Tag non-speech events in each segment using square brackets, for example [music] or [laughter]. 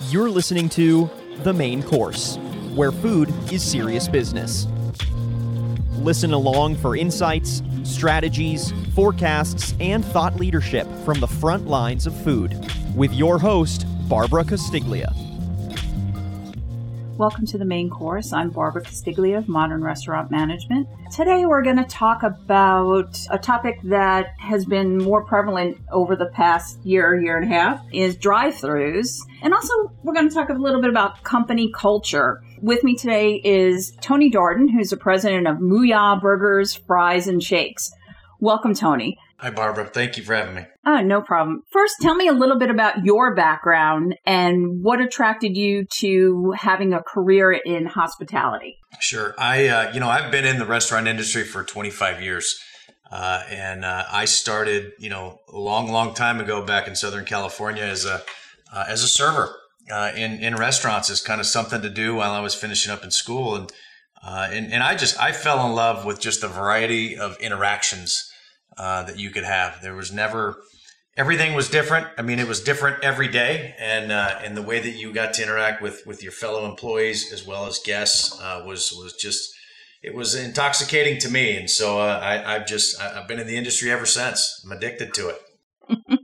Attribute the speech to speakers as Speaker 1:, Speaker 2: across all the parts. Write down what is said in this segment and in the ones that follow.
Speaker 1: You're listening to The Main Course, where food is serious business. Listen along for insights, strategies, forecasts, and thought leadership from the front lines of food with your host, Barbara Castiglia.
Speaker 2: Welcome to the main course. I'm Barbara Castiglia of Modern Restaurant Management. Today we're going to talk about a topic that has been more prevalent over the past year, year and a half is drive-throughs. And also we're going to talk a little bit about company culture. With me today is Tony Darden, who's the president of Mooyah Burgers, Fries, and Shakes. Welcome, Tony.
Speaker 3: Hi, Barbara. Thank you for having me.
Speaker 2: Oh, no problem. First, tell me a little bit about your background and what attracted you to having a career in hospitality.
Speaker 3: Sure. I, uh, you know, I've been in the restaurant industry for 25 years. Uh, and uh, I started, you know, a long, long time ago back in Southern California as a uh, as a server uh, in in restaurants as kind of something to do while I was finishing up in school, and uh, and and I just I fell in love with just the variety of interactions uh, that you could have. There was never everything was different. I mean, it was different every day, and uh, and the way that you got to interact with with your fellow employees as well as guests uh, was was just it was intoxicating to me. And so uh, I, I've just I've been in the industry ever since. I'm addicted to it. [laughs]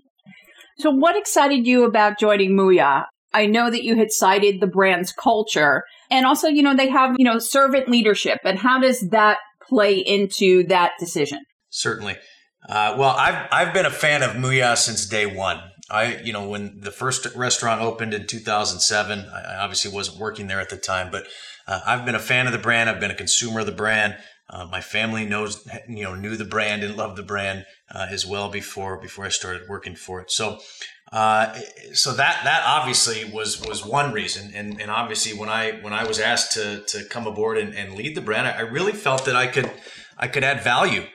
Speaker 2: so, what excited you about joining Mooyah? I know that you had cited the brand's culture, and also, you know, they have you know servant leadership, and how does that play into that decision?
Speaker 3: Certainly. Uh, well, I've I've been a fan of Mooyah since day one. I, you know, when the first restaurant opened in 2007, I obviously wasn't working there at the time, but uh, I've been a fan of the brand. I've been a consumer of the brand. Uh, my family knows, you know, knew the brand and loved the brand uh, as well before before I started working for it. So, uh, so that that obviously was was one reason, and and obviously when I when I was asked to to come aboard and, and lead the brand, I really felt that I could I could add value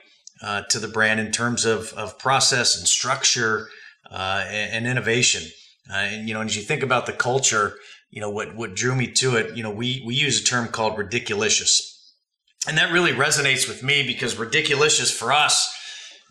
Speaker 3: uh, to the brand in terms of, of process and structure uh, and, and, innovation. Uh, and you know, as you think about the culture, you know what what drew me to it. You know, we we use a term called ridiculicious, and that really resonates with me because ridiculicious for us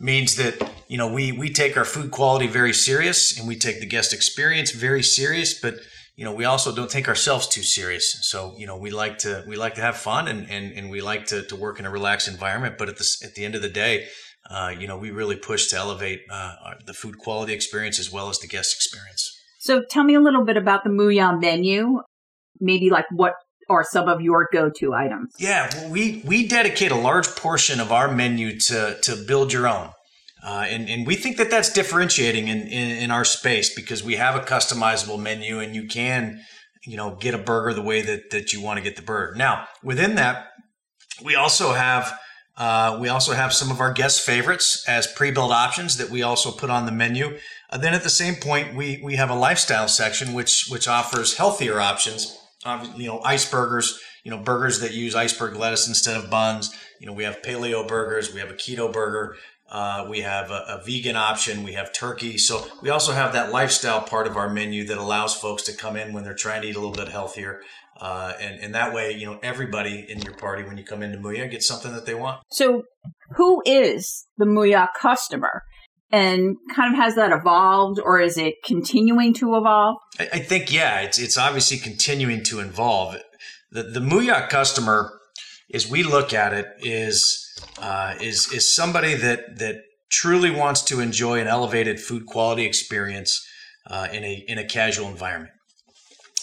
Speaker 3: means that you know we we take our food quality very serious and we take the guest experience very serious, but you know, we also don't take ourselves too serious. So, you know, we like to we like to have fun and and, and we like to, to work in a relaxed environment. But at the at the end of the day, uh, you know, we really push to elevate uh, the food quality experience as well as the guest experience.
Speaker 2: So, tell me a little bit about the Mooyah menu. Maybe like what are some of your go-to items?
Speaker 3: Yeah, well, we we dedicate a large portion of our menu to to build your own. Uh, and, and we think that that's differentiating in, in, in, our space because we have a customizable menu and you can, you know, get a burger the way that, that you want to get the burger. Now, within that, we also have uh, we also have some of our guest favorites as pre-built options that we also put on the menu. Uh, then at the same point, we we have a lifestyle section which which offers healthier options. you know, ice burgers. You know, burgers that use iceberg lettuce instead of buns. You know, we have paleo burgers. We have a keto burger. Uh, we have a, a, vegan option. We have turkey. So we also have that lifestyle part of our menu that allows folks to come in when they're trying to eat a little bit healthier. Uh, and, and that way, you know, everybody in your party, when you come into Mooyah, gets something that they want.
Speaker 2: So who is the Mooyah customer? And kind of has that evolved or is it continuing to evolve?
Speaker 3: I, I think, yeah, it's, it's obviously continuing to evolve. The, the Mooyah customer, as we look at it, is uh, is is somebody that that truly wants to enjoy an elevated food quality experience uh, in a in a casual environment.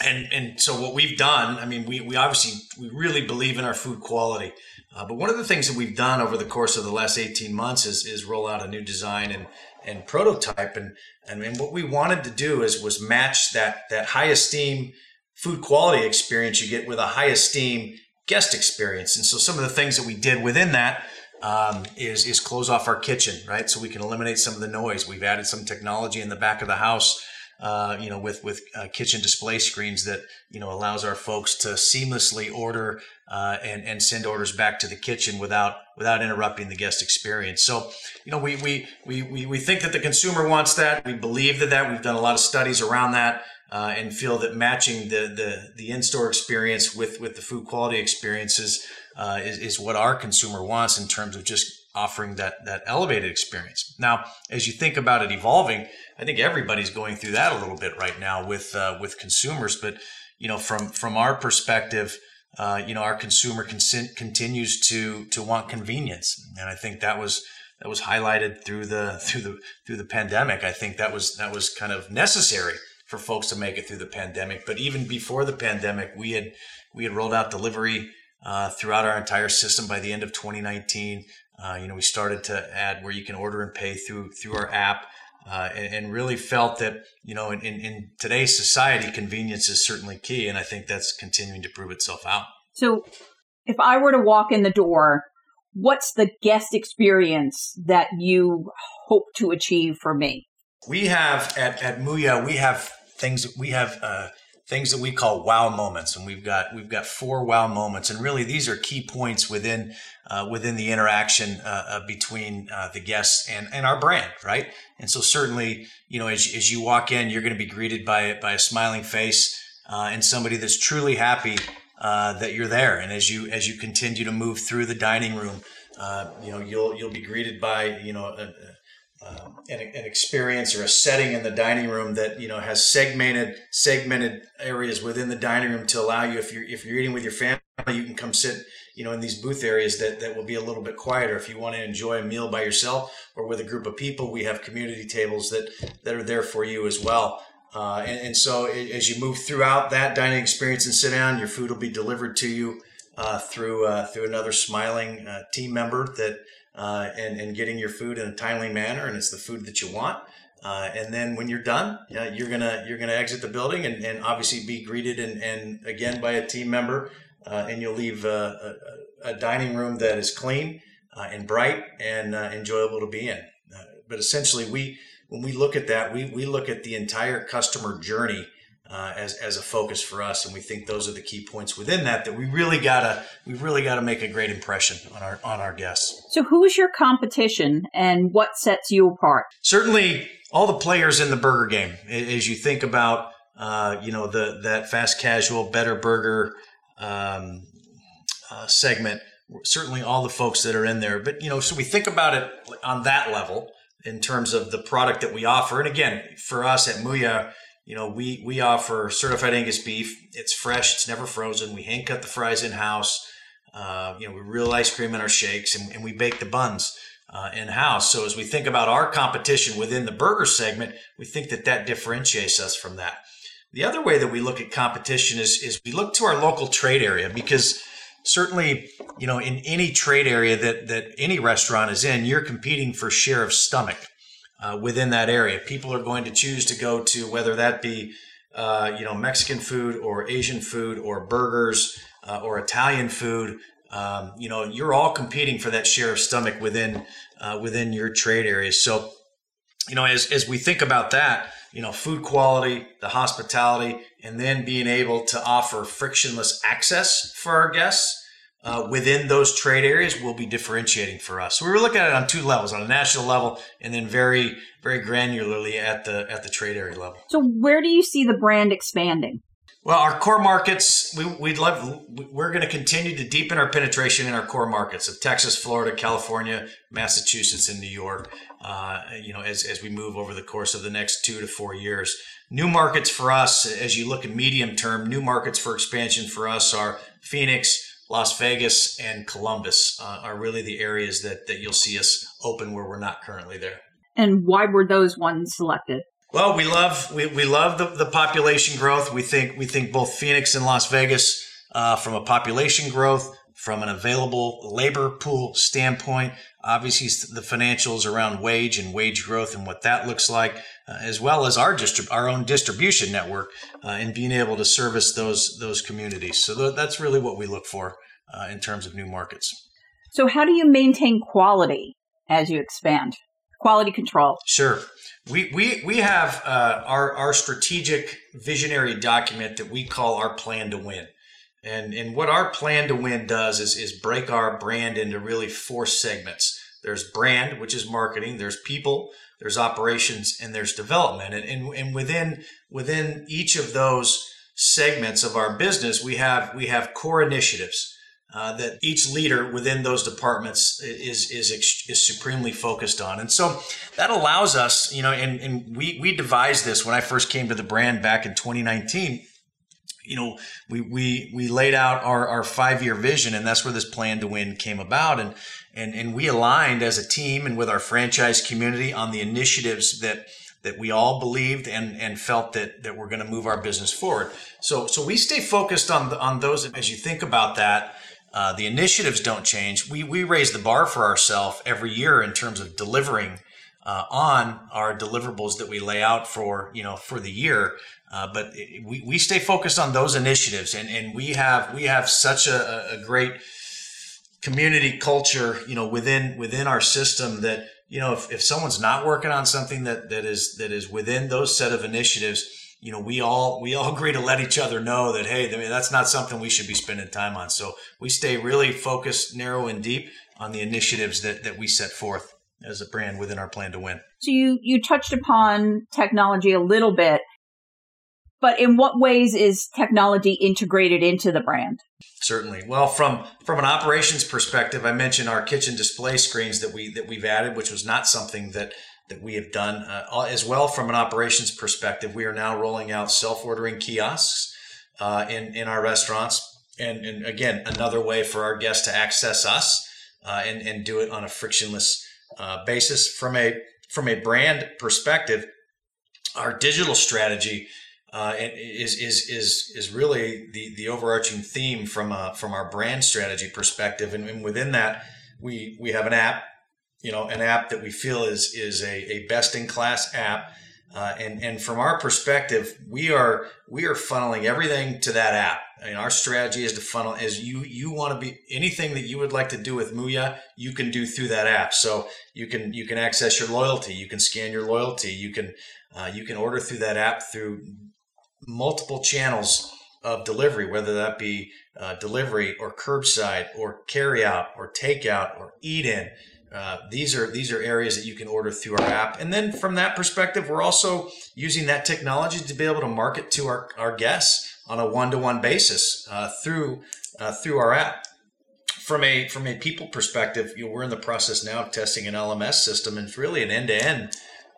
Speaker 3: And and so what we've done, I mean, we we obviously we really believe in our food quality. Uh, but one of the things that we've done over the course of the last 18 months is, is roll out a new design and, and prototype. And, and, and what we wanted to do is was match that, that high esteem food quality experience you get with a high esteem guest experience. And so some of the things that we did within that um, is is close off our kitchen, right? So we can eliminate some of the noise. We've added some technology in the back of the house, uh, you know, with with uh, kitchen display screens that you know allows our folks to seamlessly order uh, and and send orders back to the kitchen without without interrupting the guest experience. So you know, we we we we, we think that the consumer wants that. We believe that that. We've done a lot of studies around that. Uh, and feel that matching the, the, the in-store experience with, with the food quality experiences uh, is, is what our consumer wants in terms of just offering that that elevated experience. Now, as you think about it evolving, I think everybody's going through that a little bit right now with uh, with consumers. But you know, from from our perspective, uh, you know, our consumer con- continues to to want convenience, and I think that was that was highlighted through the through the through the pandemic. I think that was that was kind of necessary for folks to make it through the pandemic. But even before the pandemic, we had we had rolled out delivery uh, throughout our entire system by the end of 2019. Uh, you know, we started to add where you can order and pay through through our app. Uh, and, and, really felt that you know in, in, today's society convenience is certainly key and i think that's continuing to prove itself out
Speaker 2: so if i were to walk in the door what's the guest experience that you hope to achieve for me
Speaker 3: we have at, at Mooyah we have things we have uh, things that we call wow moments and we've got we've got four wow moments and really these are key points within uh, within the interaction uh, uh, between uh, the guests and, and our brand right? And so certainly you know as, as you walk in you're going to be greeted by by a smiling face uh, and somebody that's truly happy uh, that you're there. And as you as you continue to move through the dining room you know you'll you'll be greeted by you know a, um, an, an, experience or a setting in the dining room that you know has segmented segmented areas within the dining room to allow you if you're if you're eating with your family you can come sit you know in these booth areas that that will be a little bit quieter. If you want to enjoy a meal by yourself or with a group of people we have community tables that that are there for you as well. Uh, and, and, so as you move throughout that dining experience and sit down your food will be delivered to you uh, through uh, through another smiling uh, team member that uh, and, and getting your food in a timely manner, and it's the food that you want. Uh, and then when you're done, you're gonna you're gonna exit the building and, and obviously be greeted and, and again by a team member, uh, and you'll leave a, a, a, dining room that is clean uh, and bright and uh, enjoyable to be in. Uh, but essentially, we when we look at that, we we look at the entire customer journey uh, as as a focus for us, and we think those are the key points within that that we really gotta we really gotta make a great impression on our on our guests.
Speaker 2: So, who's your competition, and what sets you apart?
Speaker 3: Certainly, all the players in the burger game. As you think about, uh, you know, the that fast casual, better burger um, uh, segment. Certainly, all the folks that are in there. But you know, so we think about it on that level in terms of the product that we offer. And again, for us at Mooyah you know, we we offer certified Angus beef. It's fresh. It's never frozen. We hand cut the fries in house. Uh, you know, we real ice cream in our shakes, and, and we bake the buns uh, in house. So as we think about our competition within the burger segment, we think that that differentiates us from that. The other way that we look at competition is is we look to our local trade area because certainly, you know, in any trade area that that any restaurant is in, you're competing for share of stomach uh, within that area. People are going to choose to go to whether that be uh, you know Mexican food or Asian food or burgers uh, or Italian food. Um, you know, you're all competing for that share of stomach within uh, within your trade areas. So, you know, as as we think about that, you know, food quality, the hospitality, and then being able to offer frictionless access for our guests uh, within those trade areas will be differentiating for us. So we were looking at it on two levels, on a national level, and then very, very granularly at the at the trade area level.
Speaker 2: So where do you see the brand expanding?
Speaker 3: Well, our core markets, we, would love, we're going to continue to deepen our penetration in our core markets of Texas, Florida, California, Massachusetts, and New York. Uh, you know, as, as we move over the course of the next two to four years. New markets for us, as you look at medium term, new markets for expansion for us are Phoenix, Las Vegas and Columbus uh, are really the areas that, that you'll see us open where we're not currently there.
Speaker 2: And why were those ones selected?
Speaker 3: Well, we love we, we love the, the population growth. We think we think both Phoenix and Las Vegas, uh, from a population growth, from an available labor pool standpoint, obviously the financials around wage and wage growth and what that looks like, uh, as well as our distrib- our own distribution network uh, and being able to service those those communities. So th- that's really what we look for uh, in terms of new markets.
Speaker 2: So how do you maintain quality as you expand? Quality control.
Speaker 3: Sure. We, we, we have uh, our, our strategic visionary document that we call our plan to win. And, and what our plan to win does is, is break our brand into really four segments. There's brand, which is marketing. There's people, there's operations, and there's development. And, and, and within, within each of those segments of our business, we have, we have core initiatives. uh, that each leader within those departments is is is supremely focused on, and so that allows us, you know, and, and we we devised this when I first came to the brand back in 2019. You know, we we we laid out our our five year vision, and that's where this plan to win came about, and and and we aligned as a team and with our franchise community on the initiatives that that we all believed and and felt that that we're going to move our business forward. So so we stay focused on on those as you think about that. Uh, the initiatives don't change. We we raise the bar for ourselves every year in terms of delivering uh, on our deliverables that we lay out for you know for the year. Uh, but we, we stay focused on those initiatives, and, and we have we have such a, a great community culture, you know, within within our system that you know if, if someone's not working on something that that is that is within those set of initiatives you know, we all we all [laughs] agree to let each other know that hey, I mean, that's not something we should be spending time on. So we stay really focused, narrow, and deep on the initiatives that that we set forth as a brand within our plan to win.
Speaker 2: So you you touched upon technology a little bit, but in what ways is technology integrated into the brand?
Speaker 3: Certainly. Well, from from an operations perspective, I mentioned our kitchen display screens that we that we've added, which was not something that that we have done uh, as well from an operations perspective. We are now rolling out self-ordering kiosks uh, in in our restaurants, and, and again, another way for our guests to access us uh, and and do it on a frictionless uh, basis. From a from a brand perspective, our digital strategy. Uh, is is is is really the the overarching theme from a, from our brand strategy perspective, and, and within that, we we have an app you know an app that we feel is is a, a best in class app. Uh, and and from our perspective we are we are funneling everything to that app. I mean, our strategy is to funnel as you you want to be anything that you would like to do with Mooyah you can do through that app. So you can you can access your loyalty you can scan your loyalty you can uh, you can order through that app through multiple channels of delivery whether that be uh, delivery or curbside or carry out or takeout or eat in uh, these are these are areas that you can order through our app. And then from that perspective we're also using that technology to be able to market to our, our guests on a one-to-one basis uh, through uh, through our app. From a from a people perspective you know, we're in the process now of testing an lms system and it's really an end-to-end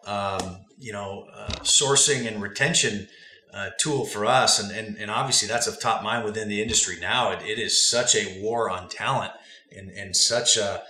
Speaker 3: um, you know uh, sourcing and retention uh, tool for us and, and and obviously that's of top mind within the industry now it, it is such a war on talent and and such a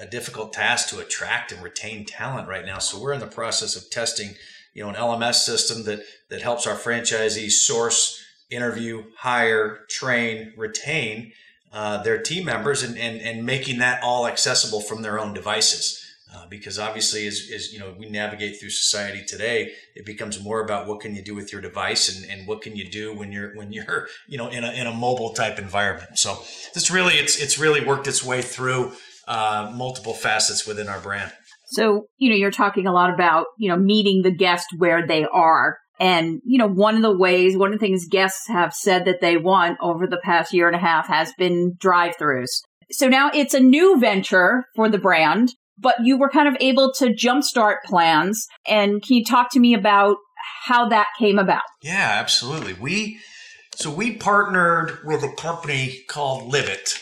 Speaker 3: a difficult task to attract and retain talent right now. So we're in the process of testing, you know, an LMS system that that helps our franchisees source, interview, hire, train, retain uh, their team members, and, and and making that all accessible from their own devices. Uh, because obviously, as, as you know, we navigate through society today, it becomes more about what can you do with your device and, and what can you do when you're when you're [laughs] you know in a in a mobile type environment. So this really it's it's really worked its way through uh, multiple facets within our brand.
Speaker 2: So, you know, you're talking a lot about, you know, meeting the guest where they are. And, you know, one of the ways, one of the things guests have said that they want over the past year and a half has been drive throughs. So now it's a new venture for the brand, but you were kind of able to jumpstart plans. And can you talk to me about how that came about?
Speaker 3: Yeah, absolutely. We, so we partnered with a company called Livit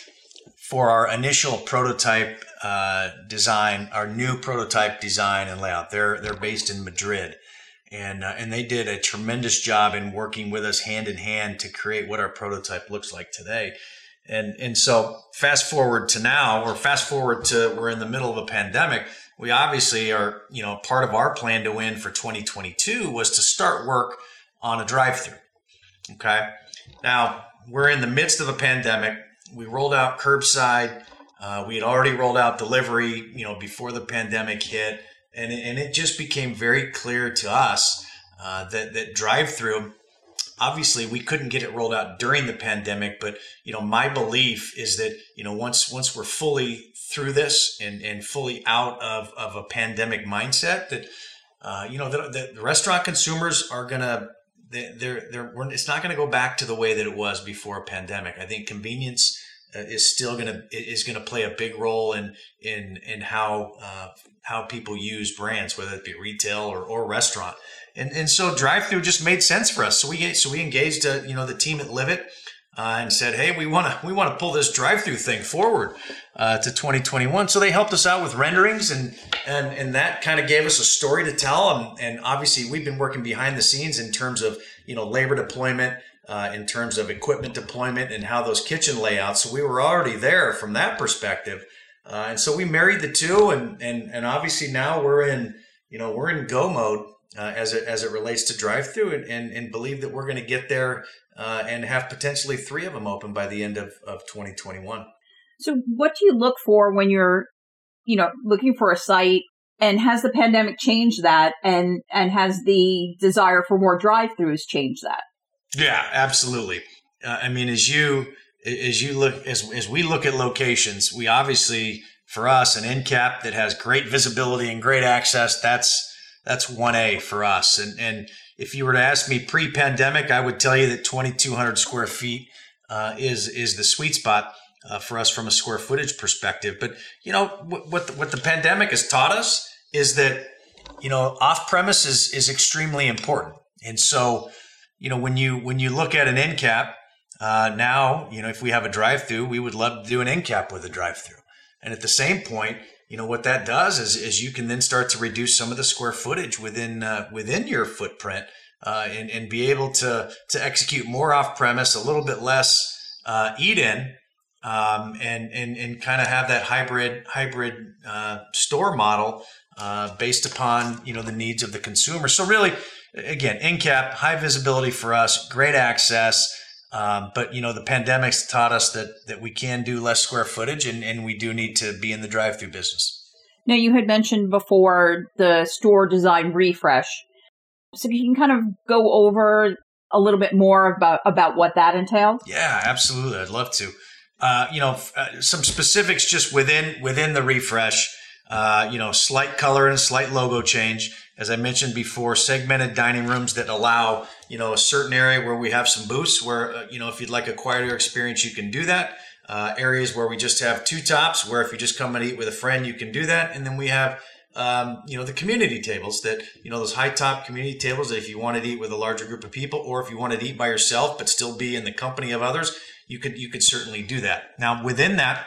Speaker 3: for our initial prototype uh, design, our new prototype design and layout. They're they're based in Madrid, and uh, and they did a tremendous job in working with us hand in hand to create what our prototype looks like today. And and so fast forward to now, or fast forward to we're in the middle of a pandemic. We obviously are, you know, part of our plan to win for 2022 was to start work on a drive-through. Okay, now we're in the midst of a pandemic we rolled out curbside. Uh, we had already rolled out delivery, you know, before the pandemic hit, and and it just became very clear to us uh, that that drive through. Obviously, we couldn't get it rolled out during the pandemic, but you know, my belief is that you know once once we're fully through this and and fully out of of a pandemic mindset, that uh, you know the, the restaurant consumers are gonna they're, they're, it's not going to go back to the way that it was before a pandemic. I think convenience uh, is still going to is going to play a big role in in in how uh, how people use brands, whether it be retail or, or restaurant. And and so drive through just made sense for us. So we so we engaged uh, you know the team at Livit. uh, and said, "Hey, we want to we want to pull this drive-through thing forward uh, to 2021." So they helped us out with renderings, and and and that kind of gave us a story to tell. And, and obviously, we've been working behind the scenes in terms of you know labor deployment, uh, in terms of equipment deployment, and how those kitchen layouts. So we were already there from that perspective, uh, and so we married the two, and and and obviously now we're in you know we're in go mode uh, as it as it relates to drive through and, and, and believe that we're going to get there uh, and have potentially three of them open by the end of, of 2021.
Speaker 2: So what do you look for when you're, you know, looking for a site and has the pandemic changed that and, and has the desire for more drive-throughs changed that?
Speaker 3: Yeah, absolutely. Uh, I mean, as you, as you look, as, as we look at locations, we obviously, for us, an end cap that has great visibility and great access, that's, that's 1A for us. And, and if you were to ask me pre-pandemic, I would tell you that 2,200 square feet uh, is is the sweet spot uh, for us from a square footage perspective. But you know what what the, what the pandemic has taught us is that you know off premise is is extremely important. And so you know when you when you look at an end cap uh, now, you know if we have a drive through, we would love to do an end cap with a drive through. And at the same point, you know what that does is, is you can then start to reduce some of the square footage within uh, within your footprint uh, and, and be able to to execute more off premise, a little bit less uh, eat in, um, and and and kind of have that hybrid hybrid uh, store model uh, based upon you know the needs of the consumer. So really, again, end cap, high visibility for us, great access. Um, but you know, the pandemic's taught us that that we can do less square footage, and, and we do need to be in the drive-through business.
Speaker 2: Now, you had mentioned before the store design refresh, so if you can kind of go over a little bit more about about what that entails.
Speaker 3: Yeah, absolutely. I'd love to. Uh, you know, uh, some specifics just within within the refresh. Uh, you know, slight color and slight logo change as I mentioned before, segmented dining rooms that allow, you know, a certain area where we have some booths where, uh, you know, if you'd like a quieter experience, you can do that. Uh, areas where we just have two tops, where if you just come and eat with a friend, you can do that. And then we have, um, you know, the community tables that, you know, those high top community tables that if you wanted to eat with a larger group of people, or if you wanted to eat by yourself but still be in the company of others, you could you could certainly do that. Now within that,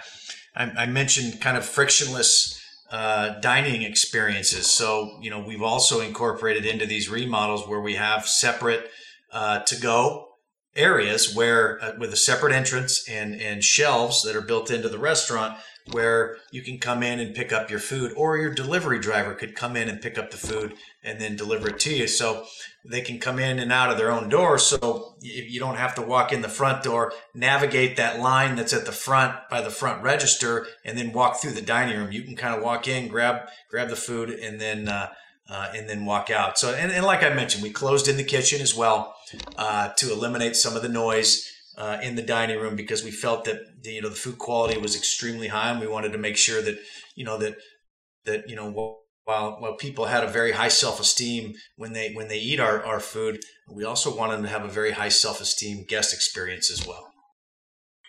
Speaker 3: I, I mentioned kind of frictionless uh, dining experiences. So, you know, we've also incorporated into these remodels where we have separate uh, to go areas where uh, with a separate entrance and, and shelves that are built into the restaurant where you can come in and pick up your food or your delivery driver could come in and pick up the food and then deliver it to you. So they can come in and out of their own door so you don't have to walk in the front door navigate that line that's at the front by the front register and then walk through the dining room. You can kind of walk in grab grab the food and then uh, uh, and then walk out. So and, and, like i mentioned we closed in the kitchen as well uh, to eliminate some of the noise uh, in the dining room because we felt that the, you know the food quality was extremely high, and we wanted to make sure that you know that that you know while while people had a very high self esteem when they when they eat our, our food, we also wanted them to have a very high self esteem guest experience as well.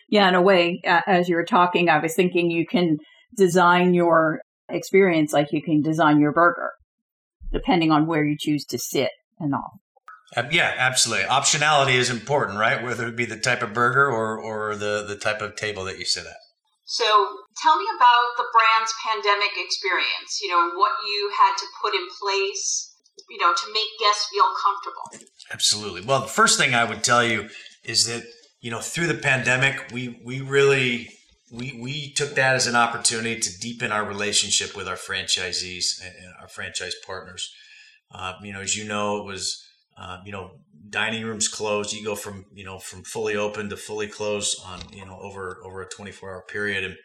Speaker 2: Yeah, in a way, as you were talking, I was thinking you can design your experience like you can design your burger, depending on where you choose to sit and all.
Speaker 3: Yeah, absolutely. Optionality is important, right? Whether it be the type of burger or, or the, the type of table that you sit at.
Speaker 4: So tell me about the brand's pandemic experience, you know, and what you had to put in place, you know, to make guests feel comfortable.
Speaker 3: Absolutely. Well, the first thing I would tell you is that, you know, through the pandemic, we, we really, we, we took that as an opportunity to deepen our relationship with our franchisees and our franchise partners. Uh, you know, as you know, it was, uh, you know, dining rooms closed. You go from you know from fully open to fully closed on you know over over a 24 hour period, and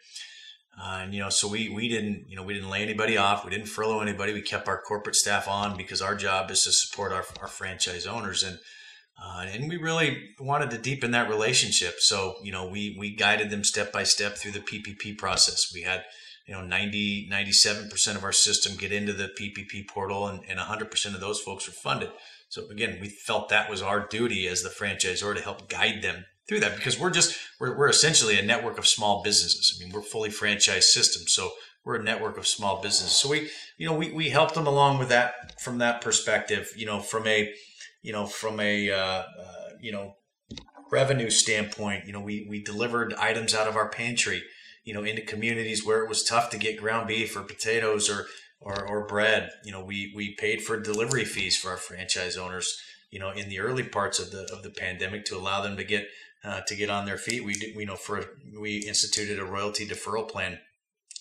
Speaker 3: uh, and you know so we we didn't you know we didn't lay anybody off. We didn't furlough anybody. We kept our corporate staff on because our job is to support our our franchise owners and. Uh, and we really wanted to deepen that relationship. So, you know, we, we guided them step by step through the PPP process. We had, you know, 90, 97% of our system get into the PPP portal and, and 100% of those folks are funded. So again, we felt that was our duty as the franchisor to help guide them through that because we're just we're, we're essentially a network of small businesses. I mean, we're fully franchised system, so we're a network of small businesses. So we you know we we helped them along with that from that perspective. You know, from a you know from a uh, uh, you know revenue standpoint, you know, we we delivered items out of our pantry, you know, into communities where it was tough to get ground beef or potatoes or or, or bread. You know, we we paid for delivery fees for our franchise owners. You know, in the early parts of the of the pandemic to allow them to get uh, to get on their feet. We we know for we instituted a royalty deferral plan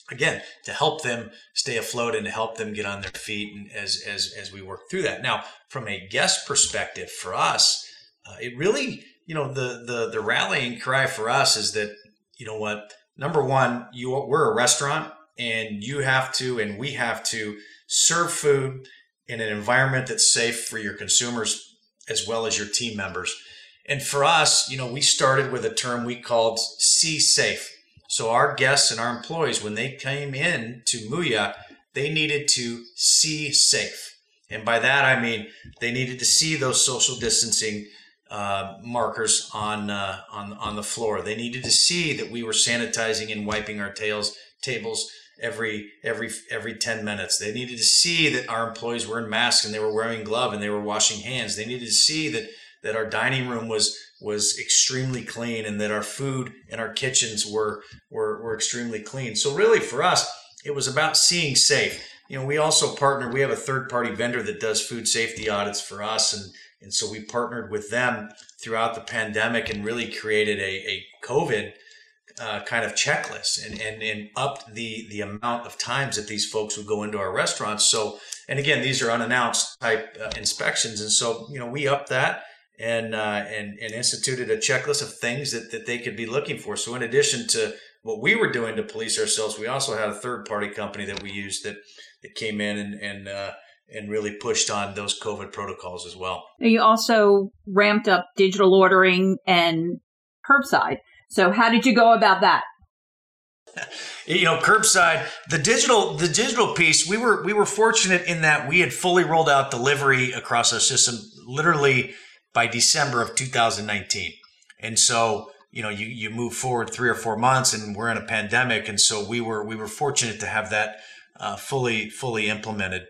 Speaker 3: again to help them stay afloat and to help them get on their feet and as as as we work through that. Now, from a guest perspective, for us, uh, it really you know the the the rallying cry for us is that you know what number one you we're a restaurant and you have to and we have to serve food in an environment that's safe for your consumers as well as your team members. And for us, you know, we started with a term we called see safe. So our guests and our employees, when they came in to Mooyah, they needed to see safe. And by that, I mean they needed to see those social distancing uh, markers on, uh, on, on the floor. They needed to see that we were sanitizing and wiping our tails, tables every every every 10 minutes. They needed to see that our employees were in masks and they were wearing gloves and they were washing hands. They needed to see that that our dining room was was extremely clean and that our food and our kitchens were were, were extremely clean. So really for us it was about seeing safe. You know we also partner we have a third party vendor that does food safety audits for us and and so we partnered with them throughout the pandemic and really created a, a covid uh, kind of checklist and, and, and upped the, the amount of times that these folks would go into our restaurants. So, and again, these are unannounced type uh, inspections. And so, you know, we upped that and, uh, and, and instituted a checklist of things that, that they could be looking for. So in addition to what we were doing to police ourselves, we also had a third party company that we used that, that came in and, and, uh, and really pushed on those COVID protocols as well.
Speaker 2: You also ramped up digital ordering and curbside. So how did you go about that? [laughs]
Speaker 3: you know curbside the digital the digital piece we were we were fortunate in that we had fully rolled out delivery across our system literally by december of 2019 and so you know you you move forward three or four months and we're in a pandemic. And so we were we were fortunate to have that uh, fully fully implemented.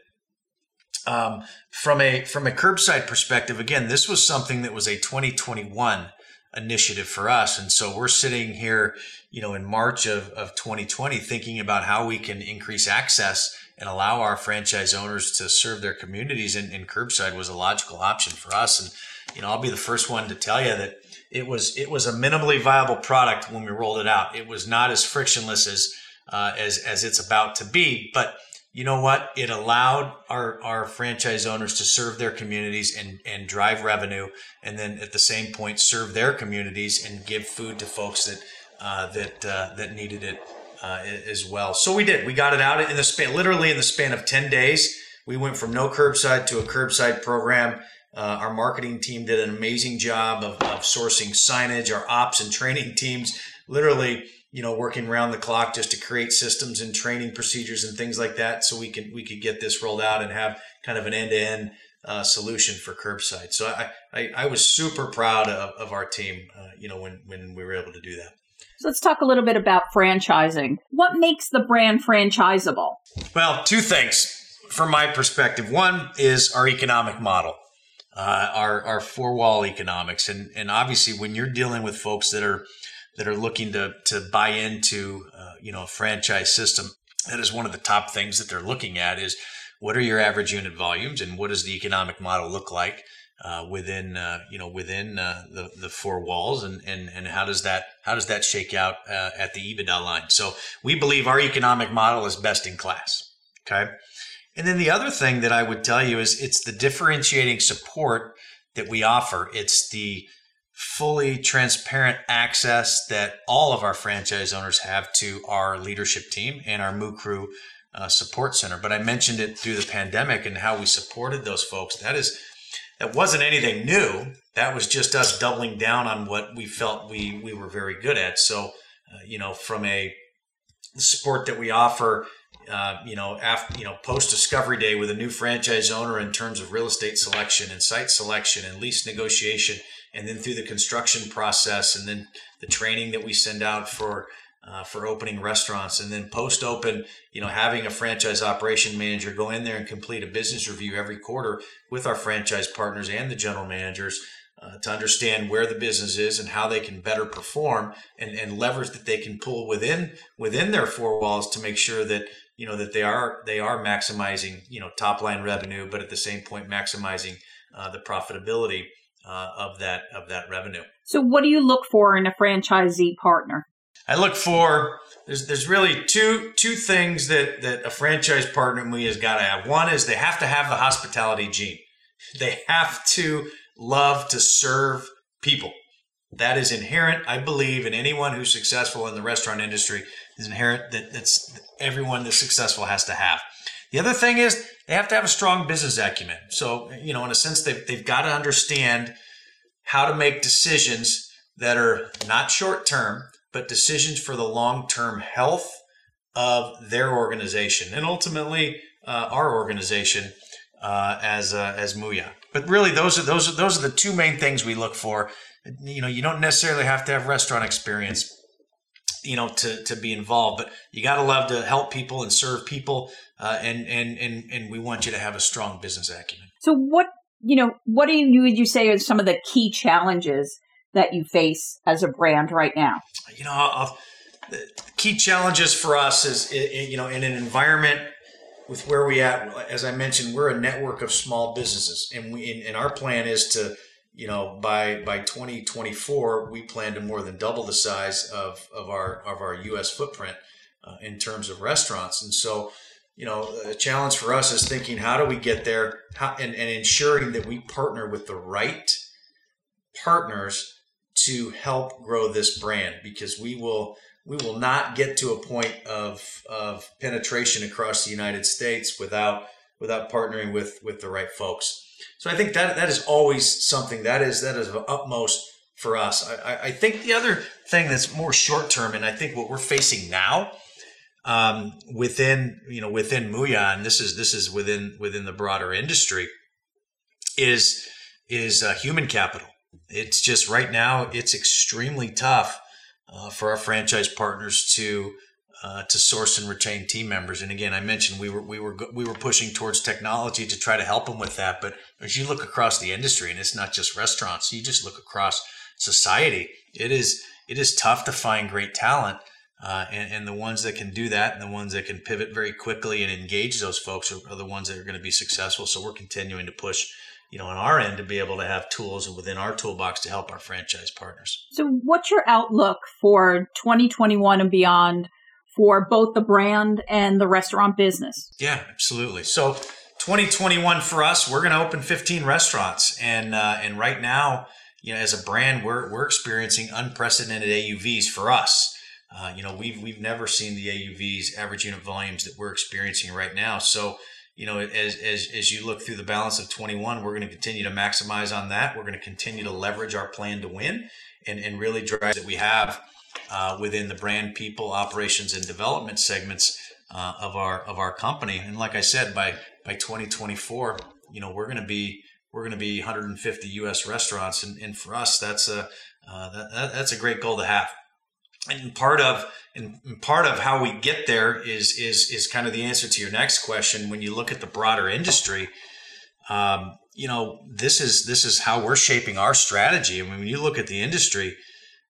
Speaker 3: Um, from a from a curbside perspective again this was something that was a 2021 initiative for us. And so we're sitting here, you know, in March of, of 2020 thinking about how we can increase access and allow our franchise owners to serve their communities and, and curbside was a logical option for us. And, you know, I'll be the first one to tell you that it was, it was a minimally viable product when we rolled it out. It was not as frictionless as, uh, as, as it's about to be, but you know what? It allowed our, our franchise owners to serve their communities and, and drive revenue, and then at the same point serve their communities and give food to folks that uh, that uh, that needed it uh, as well. So we did. We got it out in the span, literally in the span of ten days. We went from no curbside to a curbside program. Uh, our marketing team did an amazing job of, of sourcing signage. Our ops and training [laughs] teams literally you know working around the clock just to create systems and training procedures and things like that so we can we could get this rolled out and have kind of an end-to-end uh, solution for curbside. So I, I, I was super proud of, of our team uh, you know when when we were able to do that.
Speaker 2: So let's talk a little bit about franchising. What makes the brand franchisable?
Speaker 3: Well two things from my perspective. One is our economic model uh, our our four wall economics. And and obviously when you're dealing with folks that are that are looking to to buy into uh, you know a franchise system. That is one of the top things that they're looking at is what are your average unit volumes and what does the economic model look like uh, within uh, you know within uh, the the four walls and and and how does that how does that shake out uh, at the EBITDA line? So we believe our economic model is best in class. Okay. And then the other thing that I would tell you is it's the differentiating support that we offer. It's the fully transparent access that all of our franchise owners have to our leadership team and our Moo Crew uh, support center. But I mentioned it through the pandemic and how we supported those folks. That is, that wasn't anything new. That was just us doubling down on what we felt we we were very good at. So, uh, you know, from a support that we offer. Uh, you know, after you know, post discovery day with a new franchise owner in terms of real estate selection and site selection and lease negotiation, and then through the construction process, and then the training that we send out for uh, for opening restaurants, and then post open, you know, having a franchise operation manager go in there and complete a business review every quarter with our franchise partners and the general managers. uh, to understand where the business is and how they can better perform and, and levers that they can pull within within their four walls to make sure that you know that they are they are maximizing you know top line revenue but at the same point maximizing uh, the profitability uh, of that of that revenue
Speaker 2: so what do you look for in a franchisee partner
Speaker 3: i look for there's there's really two two things that that a franchise partner me has got to have one is they have to have the hospitality gene they have to love to serve people. That is inherent, I believe, in anyone who's successful in the restaurant industry is inherent that that's everyone that's successful has to have. The other thing is they have to have a strong business acumen. So, you know, in a sense, they've, they've got to understand how to make decisions that are not short term, but decisions for the long term health of their organization and ultimately uh, our organization uh, as uh, as Mooyah. But really, those are those are those are the two main things we look for. You know, you don't necessarily have to have restaurant experience, you know, to to be involved, but you got to love to help people and serve people, uh, and and and and we want you to have a strong business acumen.
Speaker 2: So, what you know, what do you would you say are some of the key challenges that you face as a brand right now?
Speaker 3: You know, I'll, the key challenges for us is you know in an environment with where we at, as I mentioned, we're a network of small businesses, and we and our plan is to, you know, by by 2024, we plan to more than double the size of of our of our U.S. footprint uh, in terms of restaurants, and so. You know, a challenge for us is thinking how do we get there how, and, and ensuring that we partner with the right partners to help grow this brand because we will we will not get to a point of of penetration across the United States without without partnering with with the right folks. So I think that that is always something that is that is of utmost for us. I, I think the other thing that's more short term, and I think what we're facing now um, within you know within Mooyah, and this is this is within within the broader industry, is is uh, human capital. It's just right now it's extremely tough uh, for our franchise partners to uh, to source and retain team members. And again, I mentioned we were we were we were pushing towards technology to try to help them with that. But as you look across the industry, and it's not just restaurants, you just look across society. It is it is tough to find great talent. Uh, and, and, the ones that can do that and the ones that can pivot very quickly and engage those folks are, are the ones that are going to be successful. So we're continuing to push you know, on our end to be able to have tools within our toolbox to help our franchise partners.
Speaker 2: So, what's your outlook for 2021 and beyond for both the brand and the restaurant business?
Speaker 3: Yeah, absolutely. So, 2021 for us, we're going to open 15 restaurants, and uh, and right now, you know, as a brand, we're we're experiencing unprecedented AUVs for us. Uh, you know, we've we've never seen the AUVs, average unit volumes that we're experiencing right now. So you know, as, as, as you look through the balance of 21, we're going to continue to maximize on that. We're going to continue to leverage our plan to win and, and really drive that we have uh, within the brand, people, operations, and development segments uh, of our of our company. And like I said, by by 2024, you know, we're going to be we're going to be 150 U.S. restaurants, and, and for us, that's a uh, that, that's a great goal to have and part of and part of how we get there is is is kind of the answer to your next question. When you look at the broader industry, um, you know this is this is how we're shaping our strategy. I mean, when you look at the industry,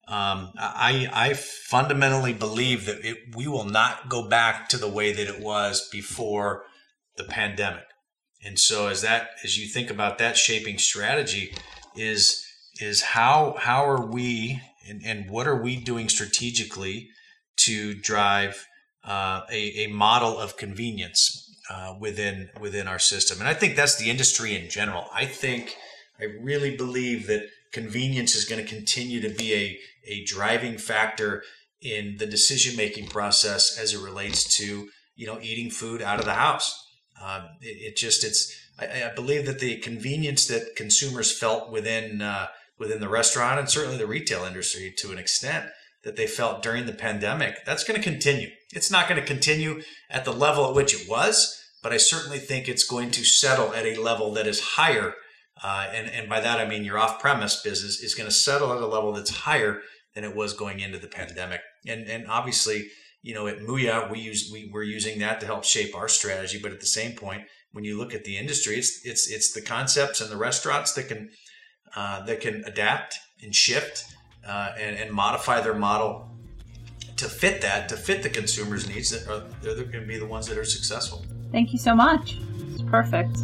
Speaker 3: um, I I fundamentally believe that it, we will not go back to the way that it was before the pandemic. And so as that as you think about that shaping strategy, is is how how are we and, and what are we doing strategically to drive uh, a, a model of convenience uh, within within our system and i think that's the industry in general i think i really believe that convenience is going to continue to be a, a driving factor in the decision making process as it relates to you know eating food out of the house um, it, it, just it's I, I, believe that the convenience that consumers felt within uh, within the restaurant and certainly the retail industry to an extent that they felt during the pandemic. That's going to continue. It's not going to continue at the level at which it was, but I certainly think it's going to settle at a level that is higher. Uh, and, and by that, I mean your off premise business is going to settle at a level that's higher than it was going into the pandemic. And, and obviously, you know, at Mooyah, we use, we, we're using that to help shape our strategy. But at the same point, when you look at the industry, it's, it's, it's the concepts and the restaurants that can uh, that can adapt and shift uh, and, and modify their model to fit that, to fit the consumer's needs, that are, they're going to be the ones that are successful.
Speaker 2: Thank you so much. It's perfect.